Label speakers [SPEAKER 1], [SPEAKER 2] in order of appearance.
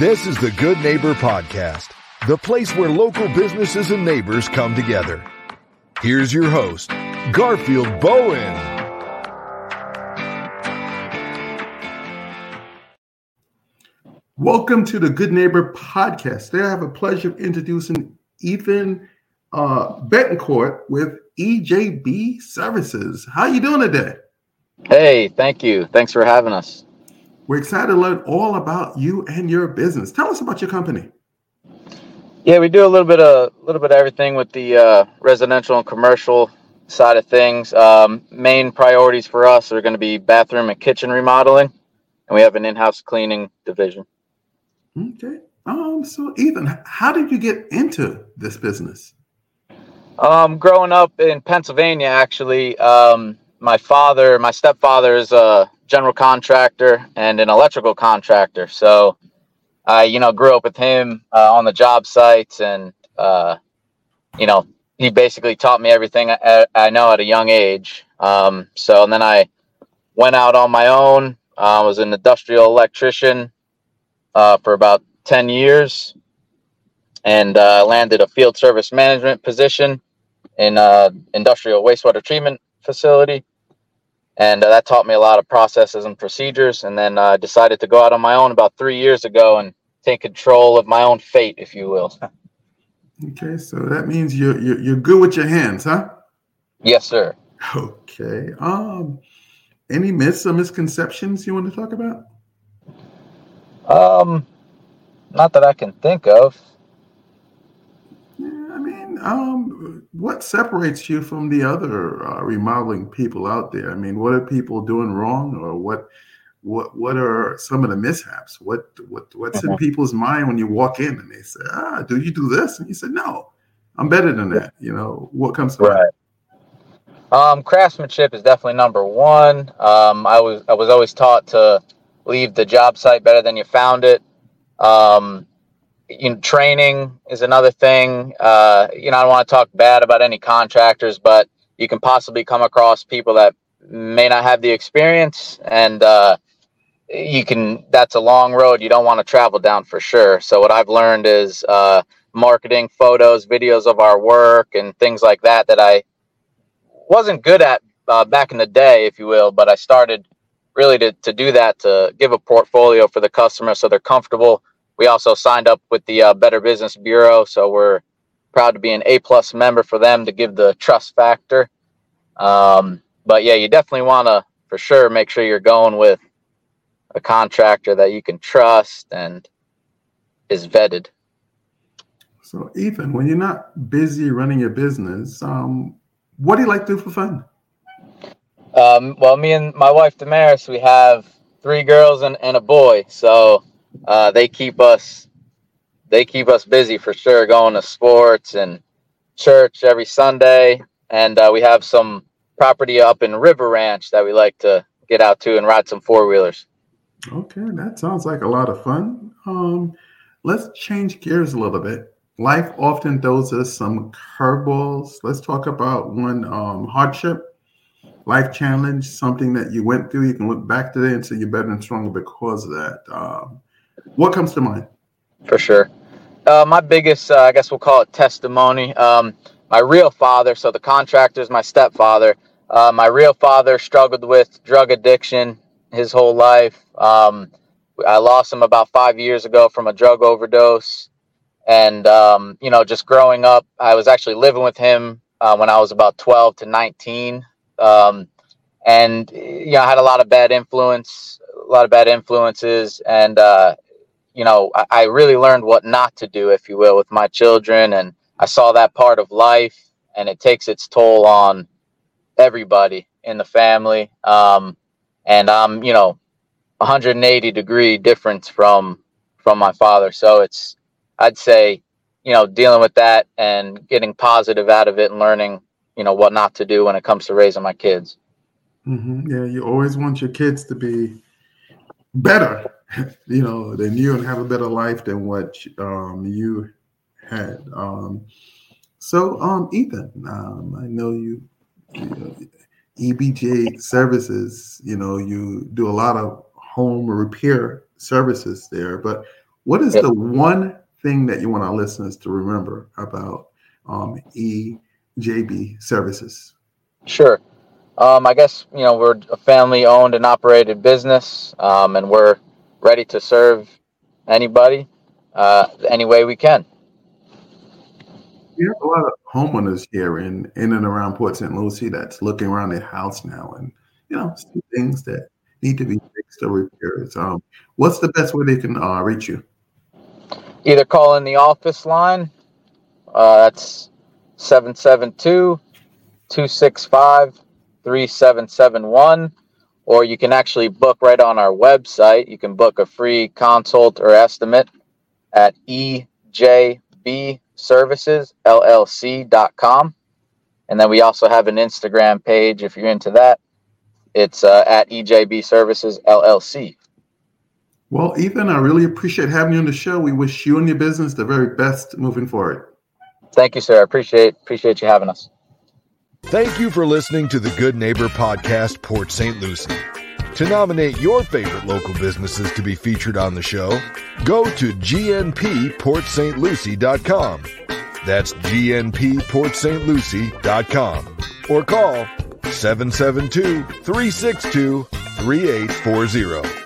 [SPEAKER 1] This is the Good Neighbor Podcast, the place where local businesses and neighbors come together. Here's your host, Garfield Bowen.
[SPEAKER 2] Welcome to the Good Neighbor Podcast. Today I have a pleasure of introducing Ethan uh, Betancourt with EJB Services. How you doing today?
[SPEAKER 3] Hey, thank you. Thanks for having us.
[SPEAKER 2] We're excited to learn all about you and your business. Tell us about your company.
[SPEAKER 3] Yeah, we do a little bit of a little bit of everything with the uh, residential and commercial side of things. Um, main priorities for us are going to be bathroom and kitchen remodeling, and we have an in-house cleaning division.
[SPEAKER 2] Okay. Um. So, Ethan, how did you get into this business?
[SPEAKER 3] Um, growing up in Pennsylvania, actually, um, my father, my stepfather, is a general contractor and an electrical contractor. So I, you know, grew up with him uh, on the job sites, and uh, you know, he basically taught me everything I, I know at a young age. Um, so and then I went out on my own. I uh, was an industrial electrician uh, for about ten years, and uh, landed a field service management position in uh, industrial wastewater treatment facility and uh, that taught me a lot of processes and procedures. And then i uh, decided to go out on my own about three years ago and take control of my own fate if you will.
[SPEAKER 2] Okay so that means you're you're, you're good with your hands huh?
[SPEAKER 3] Yes sir.
[SPEAKER 2] Okay um any myths or misconceptions you want to talk about?
[SPEAKER 3] Um not that i can think of.
[SPEAKER 2] Yeah, I mean um, what separates you from the other uh, remodeling people out there? I mean, what are people doing wrong, or what, what, what are some of the mishaps? What, what, what's in uh-huh. people's mind when you walk in and they say, "Ah, do you do this?" And you say, "No, I'm better than that." You know, what comes to
[SPEAKER 3] right. Um, craftsmanship is definitely number one. Um, I was I was always taught to leave the job site better than you found it. Um, you know, training is another thing. Uh, you know, I don't want to talk bad about any contractors, but you can possibly come across people that may not have the experience, and uh, you can. That's a long road you don't want to travel down for sure. So what I've learned is uh, marketing, photos, videos of our work, and things like that that I wasn't good at uh, back in the day, if you will. But I started really to to do that to give a portfolio for the customer so they're comfortable we also signed up with the uh, Better Business Bureau, so we're proud to be an A plus member for them to give the trust factor. Um, but yeah, you definitely want to for sure make sure you're going with a contractor that you can trust and is vetted.
[SPEAKER 2] So, Ethan, when you're not busy running your business, um, what do you like to do for fun?
[SPEAKER 3] Um, well, me and my wife Damaris, we have three girls and, and a boy. So uh, they keep us they keep us busy for sure going to sports and church every sunday. And uh, we have some property up in river ranch that we like to get out to and ride some four-wheelers.
[SPEAKER 2] Okay that sounds like a lot of fun. Um, let's change gears a little bit. Life often throws us some curveballs. Let's talk about one um, hardship life challenge something that you went through. You can look back today and say you're better and stronger because of that. Um, what comes to mind?
[SPEAKER 3] For sure. Uh, my biggest, uh, I guess we'll call it testimony. Um, my real father, so the contractor is my stepfather. Uh, my real father struggled with drug addiction his whole life. Um, I lost him about five years ago from a drug overdose. And, um, you know, just growing up, I was actually living with him uh, when I was about 12 to 19. Um, and, you know, I had a lot of bad influence, a lot of bad influences. And, uh, you know, I, I really learned what not to do, if you will, with my children. And I saw that part of life and it takes its toll on everybody in the family. Um, and I'm, you know, 180 degree difference from from my father. So it's, I'd say, you know, dealing with that and getting positive out of it and learning, you know, what not to do when it comes to raising my kids.
[SPEAKER 2] Mm-hmm. Yeah, you always want your kids to be better you know, than you and have a better life than what um, you had. Um, so, um, Ethan, um, I know you, you know, EBJ services. You know, you do a lot of home repair services there. But What is the one thing that you want our listeners to remember about um, EJB services?
[SPEAKER 3] Sure. Um, I guess you know we're a family-owned and operated business, um, and we're ready to serve anybody uh, any way we can.
[SPEAKER 2] We have a lot of homeowners here in in and around Port St. Lucie that's looking around their house now, and you know, see things that need to be fixed or repaired. Um, what's the best way they can uh, reach you?
[SPEAKER 3] Either call in the office line. Uh, that's 772 265 3771. Or you can actually book right on our website. You can book a free consult or estimate at ejbservicesllc.com. And then we also have an Instagram page if you're into that. It's uh, at EJB Services LLC.
[SPEAKER 2] Well, Ethan, I really appreciate having you on the show. We wish you and your business the very best moving forward.
[SPEAKER 3] Thank you, sir. I appreciate appreciate you having us.
[SPEAKER 1] Thank you for listening to the Good Neighbor Podcast, Port St. Lucie. To nominate your favorite local businesses to be featured on the show, go to gnpportstlucie.com. That's gnpportstlucie.com or call 772 362 3840.